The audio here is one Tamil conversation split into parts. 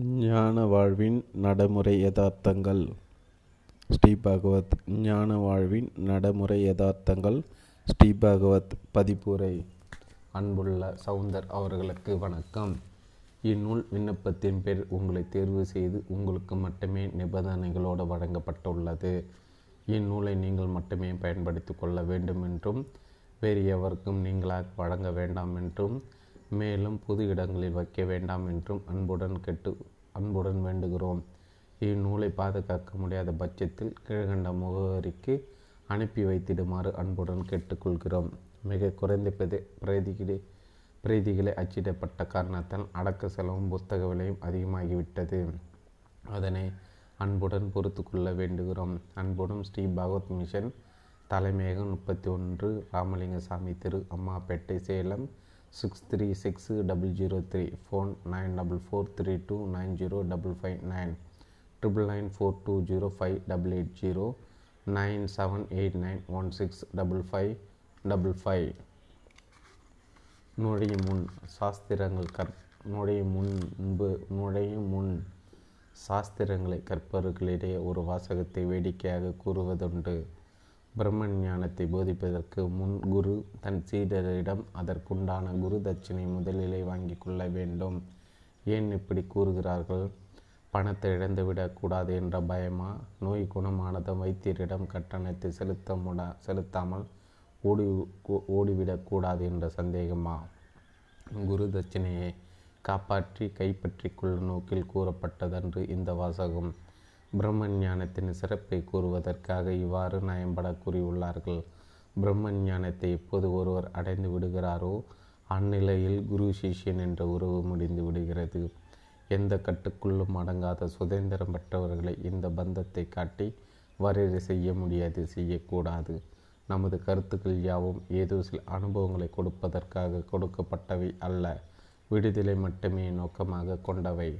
ஞான வாழ்வின் நடைமுறை யதார்த்தங்கள். ஸ்ரீ பகவத் ஞான வாழ்வின் நடைமுறை யதார்த்தங்கள். ஸ்ரீ பகவத் பதிப்புரை. அன்புள்ள சவுந்தர் அவர்களுக்கு வணக்கம். இந்நூல் விண்ணப்பத்தின் பேர் உங்களை தேர்வு செய்து உங்களுக்கு மட்டுமே நிபந்தனைகளோடு வழங்கப்பட்டுள்ளது. இந்நூலை நீங்கள் மட்டுமே பயன்படுத்தி கொள்ள வேண்டும் என்றும் வேறு எவருக்கும் நீங்களாக வழங்க வேண்டாம் என்றும் மேலும் பொது இடங்களில் வைக்க வேண்டாம் என்றும் அன்புடன் கெட்டு அன்புடன் வேண்டுகிறோம். இந்நூலை பாதுகாக்க முடியாத பட்சத்தில் கீழ்கண்ட முகவரிக்கு அனுப்பி வைத்திடுமாறு அன்புடன் கேட்டுக்கொள்கிறோம். மிக குறைந்த பிரதி பிரதிகளை பிரதிகளை அச்சிடப்பட்ட காரணத்தால் அடக்க செலவும் புத்தக விலையும் அதிகமாகிவிட்டது. அதனை அன்புடன் பொறுத்து கொள்ள வேண்டுகிறோம். அன்புடன் ஸ்ரீ பகவத் மிஷன் தலைமையகம் முப்பத்தி ஒன்று Ramalingaswami Thiru Ammapettai Salem six three six double zero three phone nine double four three two nine zero double five nine triple nine four two zero five double eight zero nine seven eight nine one six double five double five நுழையும் முன் சாஸ்திரங்கள் கற் நுழையும் முன்பு நுழையும் முன் சாஸ்திரங்களை கற்பவர்களிடையே ஒரு வாசகத்தை வேடிக்கையாக கூறுவதுண்டு. பிரம்ம ஞானத்தை போதிப்பதற்கு முன் குரு தன் சீடரிடம் அதற்குண்டான குரு தட்சிணை முதலிலே வாங்கி கொள்ள வேண்டும். ஏன் இப்படி கூறுகிறார்கள்? பணத்தை இழந்துவிடக்கூடாது என்ற பயமா? நோய் குணமானதும் வைத்தியரிடம் கட்டணத்தை செலுத்த முடா செலுத்தாமல் ஓடி ஓடிவிடக்கூடாது என்ற சந்தேகமா? குரு தட்சிணையை காப்பாற்றி கைப்பற்றி கொள்ளும் நோக்கில் கூறப்பட்டதன்று இந்த வாசகம். பிரம்ம ஞானத்தின் சிறப்பை கூறுவதற்காக இவ்வாறு நயம்பட கூறியுள்ளார்கள் பிரம்ம ஞானத்தை எப்போது ஒருவர் அடைந்து விடுகிறாரோ அந்நிலையில் குரு சிஷ்யன் என்ற உறவு முடிந்து விடுகிறது. எந்த கட்டுக்குள்ளும் அடங்காத சுதந்திரம் பெற்றவர்களை இந்த பந்தத்தை காட்டி வரையறை செய்ய முடியாது செய்யக்கூடாது. நமது கருத்துக்கள் யாவும் ஏதோ சில அனுபவங்களை கொடுப்பதற்காக கொடுக்கப்பட்டவை அல்ல. விடுதலை மட்டுமே நோக்கமாக கொண்டவை.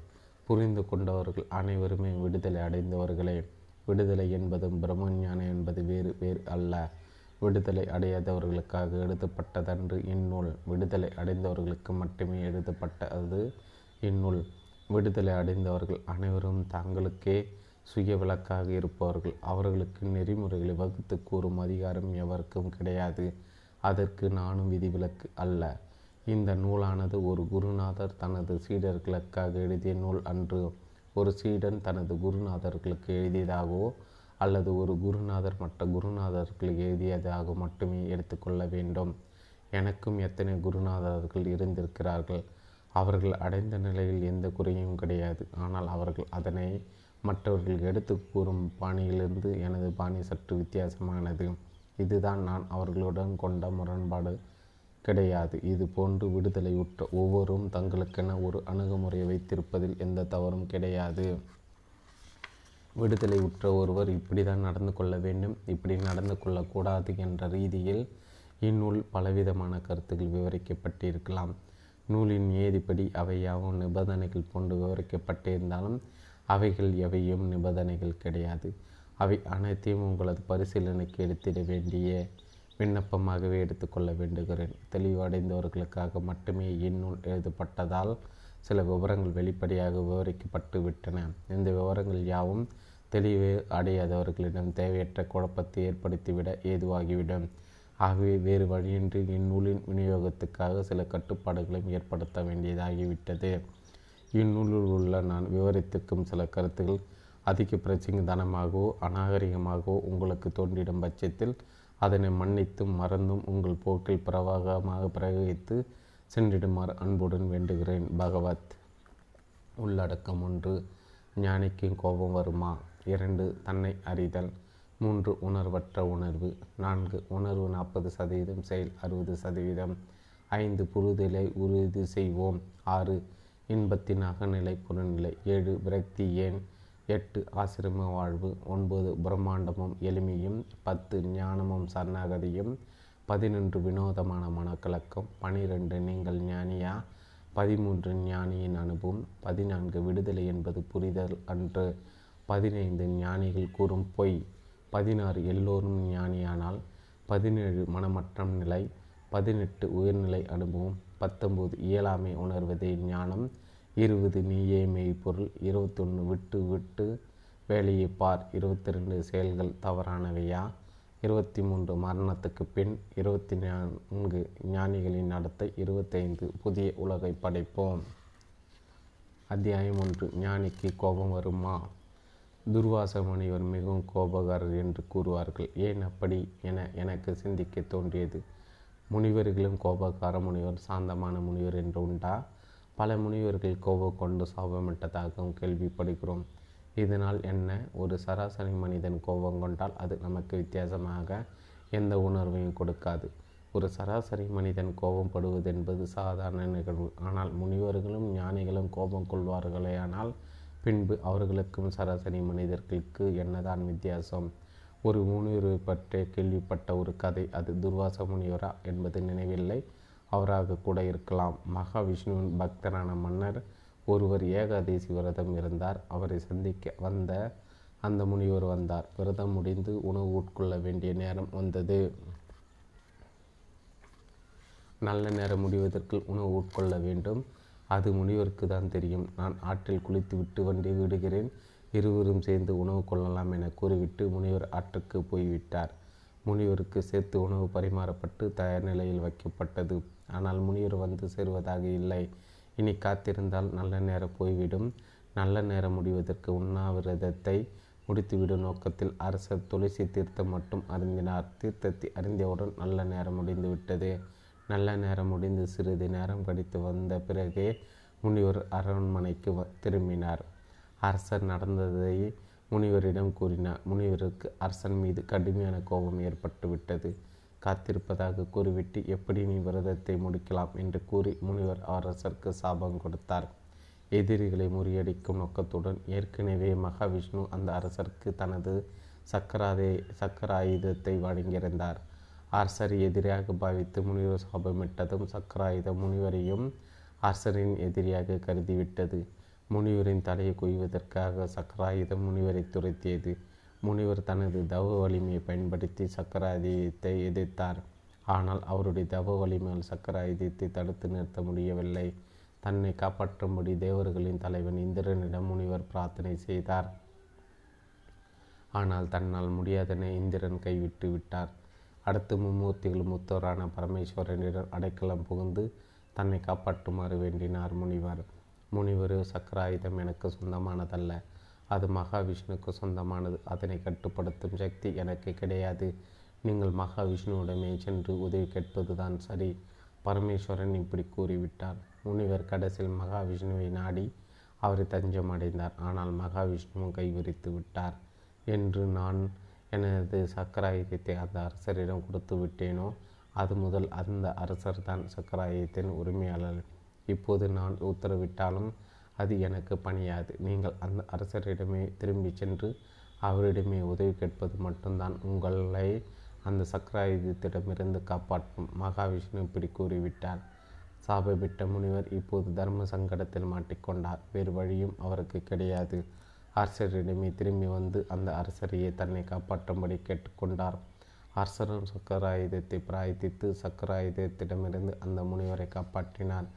புரிந்து கொண்டவர்கள் அனைவருமே விடுதலை அடைந்தவர்களே. விடுதலை என்பதும் பிரம்மஞானம் என்பது வேறு வேறு அல்ல. விடுதலை அடையாதவர்களுக்காக எழுதப்பட்டதன்று இந்நூல். விடுதலை அடைந்தவர்களுக்கு மட்டுமே எழுதப்பட்டது இந்நூல். விடுதலை அடைந்தவர்கள் அனைவரும் தாங்களுக்கே சுய விளக்காக இருப்பவர்கள். அவர்களுக்கு நெறிமுறைகளை வகுத்து கூறும் அதிகாரம் எவருக்கும் கிடையாது. அதற்கு நானும் விதிவிலக்கு அல்ல. இந்த நூலானது ஒரு குருநாதர் தனது சீடர்களுக்காக எழுதிய நூல் அன்று ஒரு சீடன் தனது குருநாதர்களுக்கு எழுதியதாகவோ அல்லது ஒரு குருநாதர் மற்ற குருநாதர்களுக்கு எழுதியதாக மட்டுமே எடுத்துக்கொள்ள வேண்டும். எனக்கும் எத்தனை குருநாதர்கள் இருந்திருக்கிறார்கள்? அவர்கள் அடைந்த நிலையில் எந்த குறையும் கிடையாது. ஆனால் அவர்கள் அதனை மற்றவர்கள் எடுத்து கூறும் பாணியிலிருந்து எனது பாணி சற்று வித்தியாசமானது. இதுதான் நான் அவர்களுடன் கொண்ட முரண்பாடு. கிடையாது. இது போன்று விடுதலையுற்ற ஒவ்வொரும் தங்களுக்கென ஒரு அணுகுமுறையை வைத்திருப்பதில் எந்த தவறும் கிடையாது. விடுதலை உற்ற ஒருவர் இப்படி தான் நடந்து கொள்ள வேண்டும் இப்படி நடந்து கொள்ளக்கூடாது என்ற ரீதியில் இந்நூல் பலவிதமான கருத்துக்கள் விவரிக்கப்பட்டிருக்கலாம். நூலின் ஏதிப்படி அவையாவும் நிபந்தனைகள் போன்று விவரிக்கப்பட்டிருந்தாலும் அவைகள் எவையும் நிபந்தனைகள் கிடையாது. அவை அனைத்தையும் உங்களது பரிசீலனைக்கு எடுத்திட வேண்டிய விண்ணப்பமாகவே எடுத்துக்கொள்ள வேண்டுகிறேன். தெளிவடைந்தவர்களுக்காக மட்டுமே இந்நூல் எழுதப்பட்டதால் சில விவரங்கள் வெளிப்படையாக விவரிக்கப்பட்டு விட்டன. இந்த விவரங்கள் யாவும் தெளிவு அடையாதவர்களிடம் தேவையற்ற குழப்பத்தை ஏற்படுத்திவிட ஏதுவாகிவிடும். ஆகவே வேறு வழியின்றி இந்நூலின் விநியோகத்துக்காக சில கட்டுப்பாடுகளையும் ஏற்படுத்த வேண்டியதாகிவிட்டது. இந்நூலில் உள்ள நான் விவரித்திருக்கும் சில கருத்துக்கள் அதிக பிரச்சனைதனமாகவோ அநாகரிகமாகவோ உங்களுக்கு தோன்றிடும் பட்சத்தில் அதனை மன்னித்தும் மறந்தும் உங்கள் போக்கில் பிரவாகமாக பிரயோகித்து சென்றிடுமாறு அன்புடன் வேண்டுகிறேன். பகவத் உள்ளடக்கம் ஒன்று. ஞானிக்கு கோபம் வருமா? இரண்டு. தன்னை அறிதல். மூன்று. உணர்வற்ற உணர்வு. நான்கு. உணர்வு நாற்பது சதவீதம் செயல் அறுபது சதவீதம். ஐந்து. புரிதலை உறுதி செய்வோம். ஆறு. இன்பத்தின் அகநிலை புறநிலை ஏழு. விரக்தி ஏன்? எட்டு ஆசிரம வாழ்வு ஒன்பது பிரம்மாண்டமும் எளிமையும் பத்து ஞானமும் சரணாகதியும் பதினொன்று வினோதமான மனக்கலக்கம் பனிரெண்டு நீங்கள் ஞானியா பதிமூன்று ஞானியின் அனுபவம் பதினான்கு விடுதலை என்பது புரிதல் அன்று பதினைந்து ஞானிகள் கூறும் பொய் பதினாறு எல்லோரும் ஞானியானால் பதினேழு மனமற்ற நிலை பதினெட்டு உயர்நிலை அனுபவம் பத்தொம்போது இயலாமை உணர்வதே ஞானம் இருபது நீயே மெய்ப்பொருள் இருபத்தொன்று விட்டு விட்டு வேலையை பார் இருபத்தி ரெண்டு செயல்கள் தவறானவையா இருபத்தி மூன்று மரணத்துக்கு பின் இருபத்தி நான்கு ஞானிகளின் நடத்தை இருபத்தைந்து புதிய உலகை படைப்போம். அத்தியாயம் ஒன்று ஞானிக்கு கோபம் வருமா? துர்வாச முனிவர் மிகவும் கோபகாரர் என்று கூறுவார்கள். ஏன் அப்படி என எனக்கு சிந்திக்க தோன்றியது. முனிவர்களும் கோபக்கார முனிவர் சாந்தமான முனிவர் என்று உண்டா? பல முனிவர்கள் கோபம் கொண்டு சாபமிட்டதாகவும் கேள்விப்படுகிறோம். இதனால் என்ன? ஒரு சராசரி மனிதன் கோபம் கொண்டால் அது நமக்கு வித்தியாசமாக எந்த உணர்வையும் கொடுக்காது. ஒரு சராசரி மனிதன் கோபம் படுவது என்பது சாதாரண நிகழ்வு. ஆனால் முனிவர்களும் ஞானிகளும் கோபம் கொள்வார்களே ஆனால் பின்பு அவர்களுக்கும் சராசரி மனிதர்களுக்கு என்னதான் வித்தியாசம்? ஒரு முனிவரை பற்றி கேள்விப்பட்ட ஒரு கதை. அது துர்வாச முனிவரா என்பது நினைவில்லை. அவராக கூட இருக்கலாம். மகாவிஷ்ணுவின் பக்தரான மன்னர் ஒருவர் ஏகாதேசி விரதம் இருந்தார். அவரை சந்திக்க வந்த அந்த முனிவர் வந்தார். விரதம் முடிந்து உணவு உட்கொள்ள வேண்டிய நேரம் வந்தது. நல்ல நேரம் முடிவதற்குள் உணவு உட்கொள்ள வேண்டும். அது முனிவருக்கு தான் தெரியும். நான் ஆற்றில் குளித்து விட்டு வண்டி விடுகிறேன். இருவரும் சேர்ந்து உணவு கொள்ளலாம் என கூறிவிட்டு முனிவர் ஆற்றுக்கு போய்விட்டார். முனிவருக்கு சேர்த்து உணவு பரிமாறப்பட்டு தயார் நிலையில் வைக்கப்பட்டது ஆனால் முனிவர் வந்து சேருவதாக இல்லை. இனி காத்திருந்தால் நல்ல நேரம் போய்விடும். நல்ல நேரம் முடிவதற்கு உண்ணாவிரதத்தை முடித்துவிடும் நோக்கத்தில் அரசர் துளசி தீர்த்தம் மட்டும் அருந்தினார். தீர்த்தத்தை அறிந்தவுடன் நல்ல நேரம் முடிந்து விட்டது நல்ல நேரம் முடிந்து சிறிது நேரம் கழித்து வந்த பிறகே முனிவர் அரண்மனைக்கு திரும்பினார். அரசர் நடந்ததை முனிவரிடம் கூறினார். முனிவருக்கு அரசன் மீது கடுமையான கோபம் ஏற்பட்டு விட்டது காத்திருப்பதாக கூறிவிட்டு எப்படி நீ விரதத்தை முடிக்கலாம் என்று கூறி முனிவர் அரசருக்கு சாபம் கொடுத்தார். எதிரிகளை முறியடிக்கும் நோக்கத்துடன் ஏற்கனவே மகாவிஷ்ணு அந்த அரசருக்கு தனது சக்கராதே சக்கராயுதத்தை வழங்கியிருந்தார். அரசர் எதிரியாக பாவித்து முனிவர் சாபமிட்டதும் சக்கராயுதம் முனிவரையும் அரசரின் எதிரியாக கருதிவிட்டது. முனிவரின் தலையை கொய்வதற்காக சக்கராயுதம் முனிவரை துரத்தியது. முனிவர் தனது தவ வலிமையை பயன்படுத்தி சக்கராயுதத்தை எதிர்த்தார். ஆனால் அவருடைய தவ வலிமையால் சக்கராயுதத்தை தடுத்து நிறுத்த முடியவில்லை. தன்னை காப்பாற்றும்படி தேவர்களின் தலைவன் இந்திரனிடம் முனிவர் பிரார்த்தனை செய்தார். ஆனால் தன்னால் முடியாதென இந்திரன் கைவிட்டு விட்டார். அடுத்து மும்மூர்த்திகள் முத்தோரான பரமேஸ்வரனிடம் அடைக்கலம் புகுந்து தன்னை காப்பாற்றுமாறு வேண்டினார் முனிவர். முனிவர் சக்கராயுதம் எனக்கு சொந்தமானதல்ல. அது மகாவிஷ்ணுக்கு சொந்தமானது. அதனை கட்டுப்படுத்தும் சக்தி எனக்கு கிடையாது. நீங்கள் மகாவிஷ்ணுவிடமே சென்று உதவி கேட்பது தான் சரி. பரமேஸ்வரன் இப்படி கூறிவிட்டார். முனிவர் கடைசியில் மகாவிஷ்ணுவை நாடி அவரை தஞ்சம் அடைந்தார். ஆனால் மகாவிஷ்ணுவும் கைவிரித்து விட்டார். என்று நான் எனது சக்கராயுதத்தை அந்த அரசரிடம் கொடுத்து விட்டேனோ? அது முதல் அந்த அரசர் தான் சக்கராயுதத்தின் உரிமையாளர். இப்போது நான் உத்தரவிட்டாலும் அது எனக்கு பணியாது. நீங்கள் அந்த அரசரிடமே திரும்பி சென்று அவரிடமே உதவி கேட்பது மட்டும்தான். உங்களை அந்த சக்கராயுதத்திடமிருந்து காப்பாற்றும் மகாவிஷ்ணு இப்படி கூறிவிட்டார். சாபமிட்ட முனிவர் இப்போது தர்ம சங்கடத்தில் மாட்டிக்கொண்டார். வேறு வழியும் அவருக்கு கிடையாது. அரசரிடமே திரும்பி வந்து அந்த அரசரையே தன்னை காப்பாற்றும்படி கேட்டுக்கொண்டார். அரசரும் சக்கராயுதத்தை பிராய்த்தித்து சக்கராயுதத்திடமிருந்து அந்த முனிவரை காப்பாற்றினார்.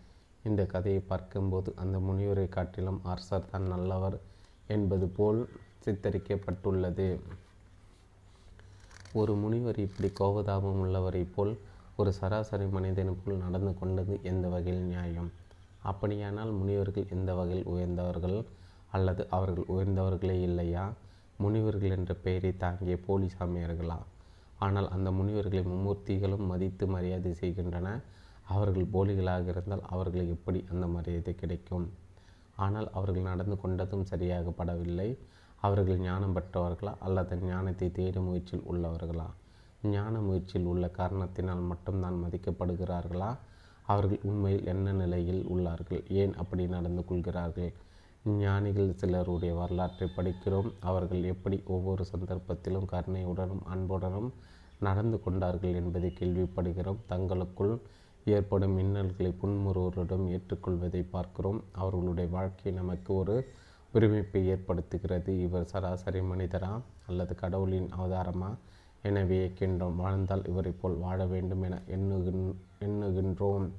இந்த கதையை பார்க்கும்போது அந்த முனிவரை காட்டிலும் அரசர் தான் நல்லவர் என்பது போல் சித்தரிக்கப்பட்டுள்ளது. ஒரு முனிவர் இப்படி கோபதாபம் உள்ளவரை போல் ஒரு சராசரி மனிதனை போல் நடந்து கொண்டது எந்த வகையில் நியாயம்? அப்படியானால் முனிவர்கள் எந்த வகையில் உயர்ந்தவர்கள் அல்லது அவர்கள் உயர்ந்தவர்களே இல்லையா? முனிவர்கள் என்ற பெயரை தாங்கிய போலி சாமியார்களா? ஆனால் அந்த முனிவர்களை மும்மூர்த்திகளும் மதித்து மரியாதை செய்கின்றன. அவர்கள் போலிகளாக இருந்தால் அவர்களுக்கு எப்படி அந்த மரியாதை கிடைக்கும்? ஆனால் அவர்கள் நடந்து கொண்டதும் சரியாக படவில்லை. அவர்கள் ஞானம் பெற்றவர்களா? அல்லது ஞானத்தை தேடும் முயற்சியில் உள்ளவர்களா? ஞான முயற்சியில் உள்ள காரணத்தினால் மட்டும்தான் மதிக்கப்படுகிறார்களா? அவர்கள் உண்மையில் என்ன நிலையில் உள்ளார்கள்? ஏன் அப்படி நடந்து கொள்கிறார்கள்? ஞானிகள் சிலருடைய வரலாற்றை படிக்கிறோம். அவர்கள் எப்படி ஒவ்வொரு சந்தர்ப்பத்திலும் கருணையுடனும் அன்புடனும் நடந்து கொண்டார்கள் என்பதை கேள்விப்படுகிறோம். தங்களுக்குள் ஏற்படும் மின்னல்களை புன்முறுவருடன் ஏற்றுக்கொள்வதை பார்க்கிறோம். அவர்களுடைய வாழ்க்கை நமக்கு ஒரு உரிமைப்பை ஏற்படுத்துகிறது. இவர் சராசரி மனிதரா அல்லது கடவுளின் அவதாரமா? என வியக்கின்றோம் வாழ்ந்தால் இவரை போல் வாழ வேண்டும் என எண்ணுகின் எண்ணுகின்றோம்.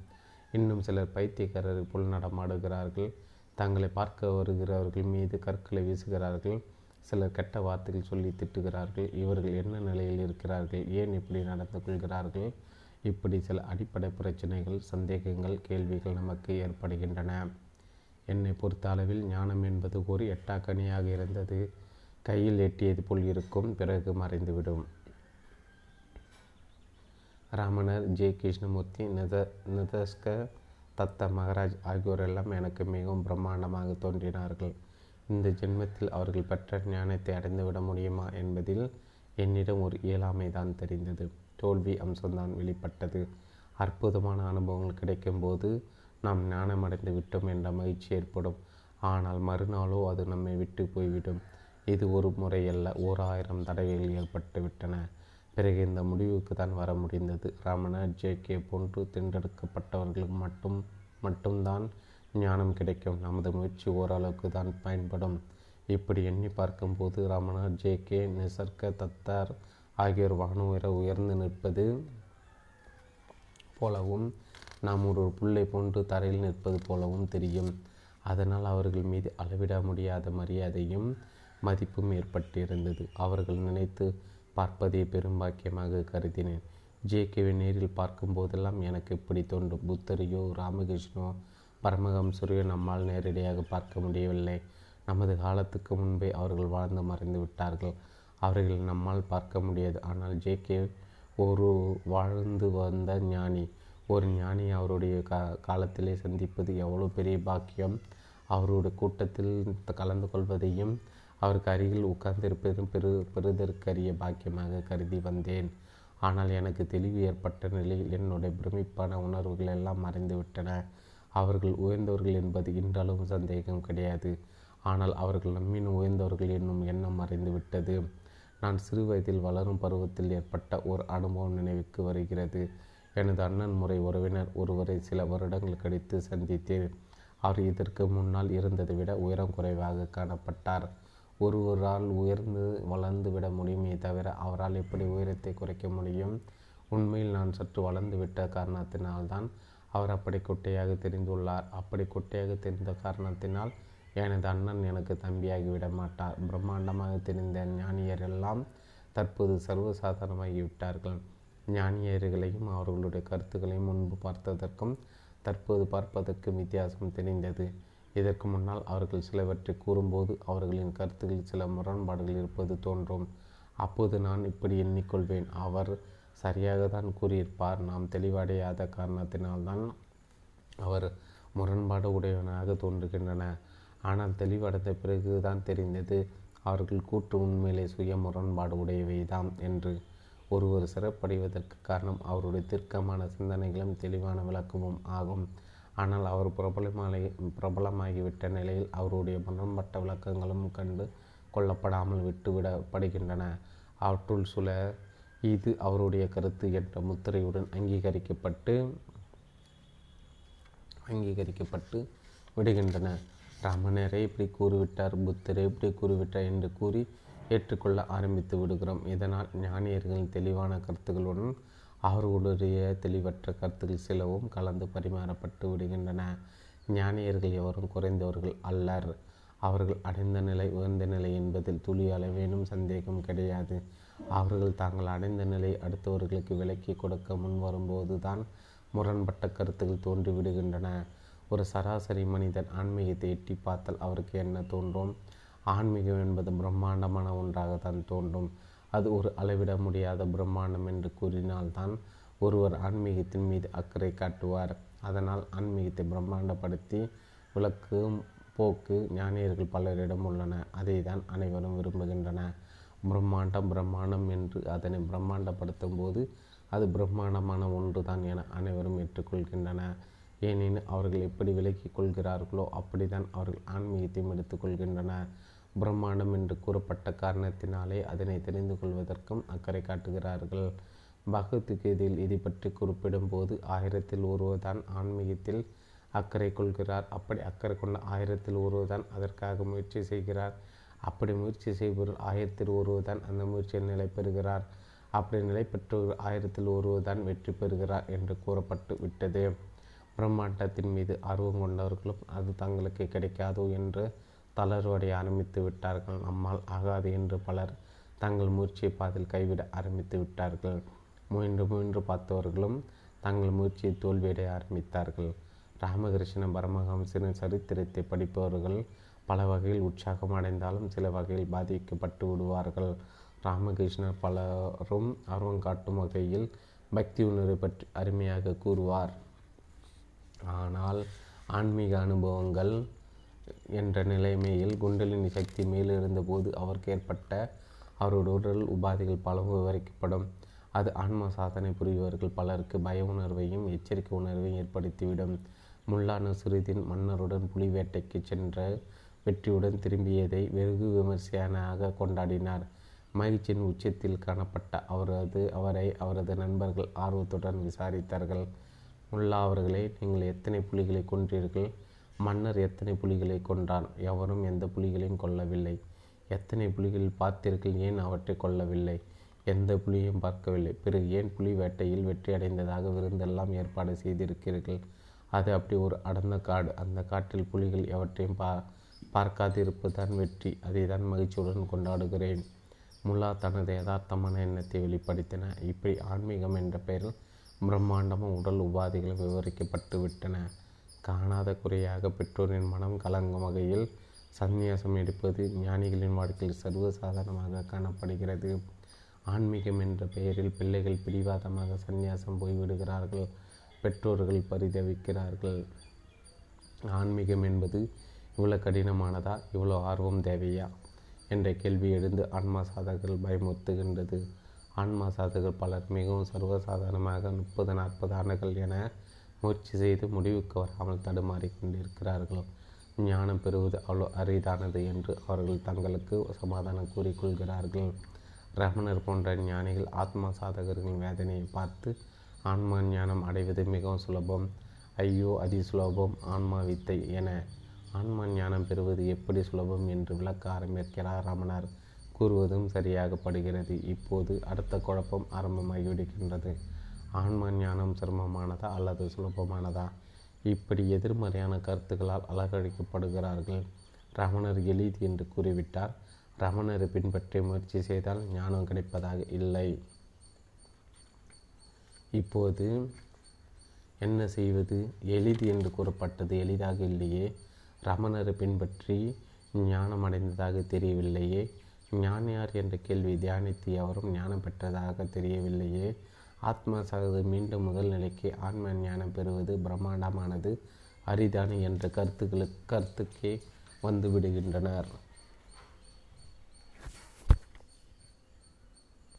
இன்னும் சிலர் பைத்தியக்காரரை போல் நடமாடுகிறார்கள். தங்களை பார்க்க வருகிறவர்கள் மீது கற்களை வீசுகிறார்கள். சிலர் கெட்ட வார்த்தைகள் சொல்லி திட்டுகிறார்கள். இவர்கள் என்ன நிலையில் இருக்கிறார்கள்? ஏன் இப்படி நடந்து கொள்கிறார்கள்? இப்படி சில அடிப்படை பிரச்சனைகள் சந்தேகங்கள் கேள்விகள் நமக்கு ஏற்படுகின்றன. என்னை பொறுத்த அளவில் ஞானம் என்பது ஒரு எட்டாக்கனியாக இருந்தது. கையில் எட்டியது போல் இருக்கும் பிறகு மறைந்துவிடும். ராமணர் ஜே. கிருஷ்ணமூர்த்தி நித நிதஸ்க தத்த மகராஜ் ஆகியோரெல்லாம் எனக்கு மிகவும் பிரம்மாண்டமாக தோன்றினார்கள். இந்த ஜென்மத்தில் அவர்கள் பெற்ற ஞானத்தை அடைந்துவிட முடியுமா என்பதில் என்னிடம் ஒரு இயலாமை தான் தெரிந்தது. தோல்வி அம்சம்தான் வெளிப்பட்டது. அற்புதமான அனுபவங்கள் கிடைக்கும்போது நாம் ஞானமடைந்து விட்டோம் என்ற மகிழ்ச்சி ஏற்படும். ஆனால் மறுநாளோ அது நம்மை விட்டு போய்விடும். இது ஒரு முறையல்ல ஓர் ஆயிரம் தடவைகள் ஏற்பட்டுவிட்டன பிறகு இந்த முடிவுக்கு தான் வர முடிந்தது. ரமண ஜே கே போன்று தேர்ந்தெடுக்கப்பட்டவர்களுக்கு மட்டும் மட்டும்தான் ஞானம் கிடைக்கும். நமது முயற்சி ஓரளவுக்கு தான் பயன்படும். இப்படி எண்ணி பார்க்கும்போது ரமண ஜே கே நிசர்க தத்தார் ஆகியோர் வானுயர உயர்ந்து நிற்பது போலவும் நாம் ஒரு புல்லை போன்று தரையில் நிற்பது போலவும் தெரியும். அதனால் அவர்கள் மீது அளவிட முடியாத மரியாதையும் மதிப்பும் ஏற்பட்டிருந்தது. அவர்கள் நினைத்து பார்ப்பதே பெரும்பாக்கியமாக கருதினேன். ஜேகேவை நேரில் பார்க்கும் போதெல்லாம் எனக்கு இப்படி தோன்றும். புத்தரையோ ராமகிருஷ்ணோ பரமஹம்சரையோ நம்மால் நேரடியாக பார்க்க முடியவில்லை. நமது காலத்துக்கு முன்பே அவர்கள் வாழ்ந்து மறைந்து விட்டார்கள். அவர்கள் நம்மால் பார்க்க முடியாது. ஆனால் ஜேகே ஒரு வாழ்ந்து வந்த ஞானி ஒரு ஞானி அவருடைய கா காலத்திலே சந்திப்பது எவ்வளோ பெரிய பாக்கியம். அவருடைய கூட்டத்தில் கலந்து கொள்வதையும் அவருக்கு அருகில் உட்கார்ந்திருப்பதும் பெரு பெறுதற்கரிய பாக்கியமாக கருதி வந்தேன். ஆனால் எனக்கு தெளிவு ஏற்பட்ட நிலையில் என்னுடைய பிரமிப்பான உணர்வுகள் எல்லாம் மறைந்துவிட்டன. அவர்கள் உயர்ந்தவர்கள் என்பது இன்றளவும் சந்தேகம் கிடையாது. ஆனால் அவர்கள் நம்மின் உயர்ந்தவர்கள் என்னும் எண்ணம் மறைந்துவிட்டது. நான் சிறு வயதில் வளரும் பருவத்தில் ஏற்பட்ட ஒரு அனுபவம் நினைவுக்கு வருகிறது. எனது அண்ணன் முறை உறவினர் ஒருவரை சில வருடங்கள் கழித்து சந்தித்தேன். அவர் இதற்கு முன்னால் இருந்ததை விட உயரம் குறைவாக காணப்பட்டார். ஒருவரால் உயர்ந்து வளர்ந்து விட முடியுமே தவிர அவரால் எப்படி உயரத்தை குறைக்க முடியும்? உண்மையில் நான் சற்று வளர்ந்து விட்ட காரணத்தினால்தான் அவர் அப்படி குட்டையாக தெரிந்துள்ளார். அப்படி குட்டையாக தெரிந்த காரணத்தினால் எனது அண்ணன் எனக்கு தம்பியாகி விட மாட்டார். பிரம்மாண்டமாக தெரிந்த ஞானியர் எல்லாம் தற்போது சர்வசாதாரணமாகிவிட்டார்கள் ஞானியர்களையும் அவர்களுடைய கருத்துக்களையும் முன்பு பார்த்ததற்கும் தற்போது பார்ப்பதற்கும் வித்தியாசம் தெரிந்தது. இதற்கு முன்னால் அவர்கள் சிலவற்றை கூறும்போது அவர்களின் கருத்துக்களில் சில முரண்பாடுகள் இருப்பது தோன்றும். அப்போது நான் இப்படி எண்ணிக்கொள்வேன். அவர் சரியாக தான் கூறியிருப்பார். நாம் தெளிவடையாத காரணத்தினால்தான் அவர் முரண்பாடு உடையவனாக தோன்றுகின்றன. ஆனால் தெளிவடைந்த பிறகு தான் தெரிந்தது அவர்கள் கூட்டு உண்மையிலே சுய முரண்பாடு உடையவைதான் என்று. ஒருவர் சிறப்படைவதற்கு காரணம் அவருடைய தீர்க்கமான சிந்தனைகளும் தெளிவான விளக்கமும் ஆகும். ஆனால் அவர் பிரபலமாலை பிரபலமாகிவிட்ட நிலையில் அவருடைய முரண்பட்ட விளக்கங்களும் கண்டு கொள்ளப்படாமல் விட்டுவிடப்படுகின்றன. அவற்றுள் சில இது அவருடைய கருத்து என்ற முத்திரையுடன் அங்கீகரிக்கப்பட்டு அங்கீகரிக்கப்பட்டு விடுகின்றன. ராமனரே இப்படி கூறிவிட்டார் புத்தரே இப்படி கூறிவிட்டார் என்று கூறி ஏற்றுக்கொள்ள ஆரம்பித்து விடுகிறோம். இதனால் ஞானியர்களின் தெளிவான கருத்துக்களுடன் அவர்களுடைய தெளிவற்ற கருத்துக்கள் சிலவும் கலந்து பரிமாறப்பட்டு விடுகின்றன. ஞானியர்கள் எவரும் குறைந்தவர்கள் அல்லர். அவர்கள் அடைந்த நிலை உயர்ந்த நிலை என்பதில் துளி அளவேனும் சந்தேகம் கிடையாது. அவர்கள் தாங்கள் அடைந்த நிலை அடுத்தவர்களுக்கு விலக்கி கொடுக்க முன் வரும்போது தான் முரண்பட்ட கருத்துக்கள் தோன்றிவிடுகின்றன. ஒரு சராசரி மனிதன் ஆன்மீகத்தை எட்டி பார்த்தால் அவருக்கு என்ன தோன்றும்? ஆன்மீகம் என்பது பிரம்மாண்டமான ஒன்றாகத்தான் தோன்றும். அது ஒரு அளவிட முடியாத பிரம்மாண்டம் என்று கூறினால்தான் ஒருவர் ஆன்மீகத்தின் மீது அக்கறை காட்டுவார். அதனால் ஆன்மீகத்தை பிரம்மாண்டப்படுத்தி விளக்கும் போக்கு ஞானியர்கள் பலரிடம் உள்ளன. அதை தான் அனைவரும் விரும்புகின்றன. பிரம்மாண்டம் பிரம்மாண்டம் என்று அதனை பிரம்மாண்டப்படுத்தும் போது அது பிரம்மாண்டமான ஒன்று தான் என அனைவரும் ஏற்றுக்கொள்கின்றன ஏனெனில் அவர்கள் எப்படி விலக்கிக் கொள்கிறார்களோ அப்படித்தான் அவர்கள் ஆன்மீகத்தையும் எடுத்துக்கொள்கின்றன பிரம்மாண்டம் என்று கூறப்பட்ட காரணத்தினாலே அதனை தெரிந்து கொள்வதற்கும் அக்கறை காட்டுகிறார்கள். பகவத்கீதையில் இதை பற்றி குறிப்பிடும்போது ஆயிரத்தில் ஒருவர்தான் ஆன்மீகத்தில் அக்கறை கொள்கிறார். அப்படி அக்கறை கொண்ட ஆயிரத்தில் ஒருவர்தான் அதற்காக முயற்சி செய்கிறார். அப்படி முயற்சி செய்பவர் ஆயிரத்தில் ஒருவர்தான் அந்த முயற்சியில் நிலை பெறுகிறார். அப்படி நிலை பெற்றவர் ஆயிரத்தில் ஒருவர்தான் வெற்றி பெறுகிறார் என்று கூறப்பட்டு விட்டது. பிரம்மாண்டத்தின் மீது ஆர்வம் கொண்டவர்களும் அது தங்களுக்கு கிடைக்காதோ என்று தளர்வடைய ஆரம்பித்து விட்டார்கள். நம்மால் ஆகாது என்று பலர் தங்கள் முயற்சியை பாதில் கைவிட ஆரம்பித்து விட்டார்கள். முயன்று முயன்று பார்த்தவர்களும் தங்கள் முயற்சியை தோல்வியடைய ஆரம்பித்தார்கள். ராமகிருஷ்ண பரமஹம்சரின் சரித்திரத்தை படிப்பவர்கள் பல வகையில் உற்சாகம் அடைந்தாலும் சில வகையில் பாதிக்கப்பட்டு விடுவார்கள். ராமகிருஷ்ணர் பலரும் ஆர்வம் காட்டும் வகையில் பக்தி உணர்வை பற்றி அருமையாக கூறுவார். ஆனால் ஆன்மீக அனுபவங்கள் என்ற நிலைமையில் குண்டலினி சக்தி மேலிருந்தபோது அவருக்கு ஏற்பட்ட அவருடைய உடல் உபாதைகள் பலவும் விவரிக்கப்படும். அது ஆன்ம சாதனை புரிபவர்கள் பலருக்கு பய உணர்வையும் எச்சரிக்கை உணர்வையும் ஏற்படுத்திவிடும். முல்லா நசுருதீன் மன்னருடன் புலி வேட்டைக்கு சென்ற வெற்றியுடன் திரும்பியதை வெகு விமர்சையானாக கொண்டாடினார். மகிழ்ச்சியின் உச்சத்தில் காணப்பட்ட அவரது அவரை அவரது நண்பர்கள் ஆர்வத்துடன் விசாரித்தார்கள். முல்லா அவர்களே நீங்கள் எத்தனை புலிகளை கொன்றீர்கள்? மன்னர் எத்தனை புலிகளை கொன்றான்? எவரும் எந்த புலிகளையும் கொல்லவில்லை. எத்தனை புலிகள் பார்த்தீர்கள் ஏன் அவற்றை கொல்லவில்லை? எந்த புலியும் பார்க்கவில்லை. பிறகு ஏன் புலி வேட்டையில் வெற்றி அடைந்ததாக விருந்தெல்லாம் ஏற்பாடு செய்திருக்கிறீர்கள்? அது அப்படி ஒரு அடர்ந்த காடு. அந்த காட்டில் புலிகள் எவற்றையும் பா பார்க்காதிருப்பதுதான் வெற்றி. அதை தான் மகிழ்ச்சியுடன் கொண்டாடுகிறேன். முல்லா தனது யதார்த்தமான எண்ணத்தை வெளிப்படுத்தின. இப்படி ஆன்மீகம் என்ற பெயரில் பிரம்மாண்டமும் உடல் உபாதைகளும் விவரிக்கப்பட்டு விட்டன. காணாத குறையாக பெற்றோரின் மனம் கலங்கும் வகையில் சந்நியாசம் எடுப்பது ஞானிகளின் வாழ்க்கையில் சர்வசாதாரணமாக காணப்படுகிறது. ஆன்மீகம் என்ற பெயரில் பிள்ளைகள் பிடிவாதமாக சந்நியாசம் போய்விடுகிறார்கள் பெற்றோர்கள் பரிதவிக்கிறார்கள். ஆன்மீகம் என்பது இவ்வளோ கடினமானதா இவ்வளோ ஆர்வம் தேவையா? என்ற கேள்வி எழுந்து ஆன்மா சாதகர்கள் பயமுறுத்துகின்றது. ஆன்மா சாதகர் பலர் மிகவும் சர்வசாதாரணமாக முப்பது நாற்பது ஆண்டுகள் என முயற்சி செய்து முடிவுக்கு வராமல் தடுமாறி கொண்டிருக்கிறார்களோ? ஞானம் பெறுவது அவ்வளோ அரிதானது என்று அவர்கள் தங்களுக்கு சமாதானம் கூறிக்கொள்கிறார்கள் ரமணர் போன்ற ஞானிகள் ஆத்மா சாதகர்களின் வேதனையை பார்த்து ஆன்மா ஞானம் அடைவது மிகவும் சுலபம். ஐயோ அதி சுலபம். ஆன்மா வித்தை என. ஆன்மா ஞானம் பெறுவது எப்படி சுலபம் என்று விளக்க ஆரம்பிக்கிறார் ரமணர். கூறுவதும் சரியாகப்படுகிறது. இப்போது அடுத்த குழப்பம் ஆரம்பமாகிவிடுகின்றது. ஆன்ம ஞானம் சிரமமானதா அல்லது சுலபமானதா? இப்படி எதிர்மறையான கருத்துக்களால் அலகழிக்கப்படுகிறார்கள். ரமணர் எளிது என்று கூறிவிட்டார். ரமணரை பின்பற்றி முயற்சி செய்தால் ஞானம் கிடைப்பதாக இல்லை. இப்போது என்ன செய்வது? எளிது என்று கூறப்பட்டது எளிதாக இல்லையே. ரமணரை பின்பற்றி ஞானம் அடைந்ததாக தெரியவில்லையே. ஞானியார் என்ற கேள்வி தியானித்து எவரும் ஞானம் பெற்றதாக தெரியவில்லையே. ஆத்மா சகது மீண்டும் முதல் நிலைக்கு ஆன்ம ஞானம் பெறுவது பிரம்மாண்டமானது. அரிதான என்ற கருத்துக்களுக்கு கருத்துக்கே வந்து விடுகின்றனர்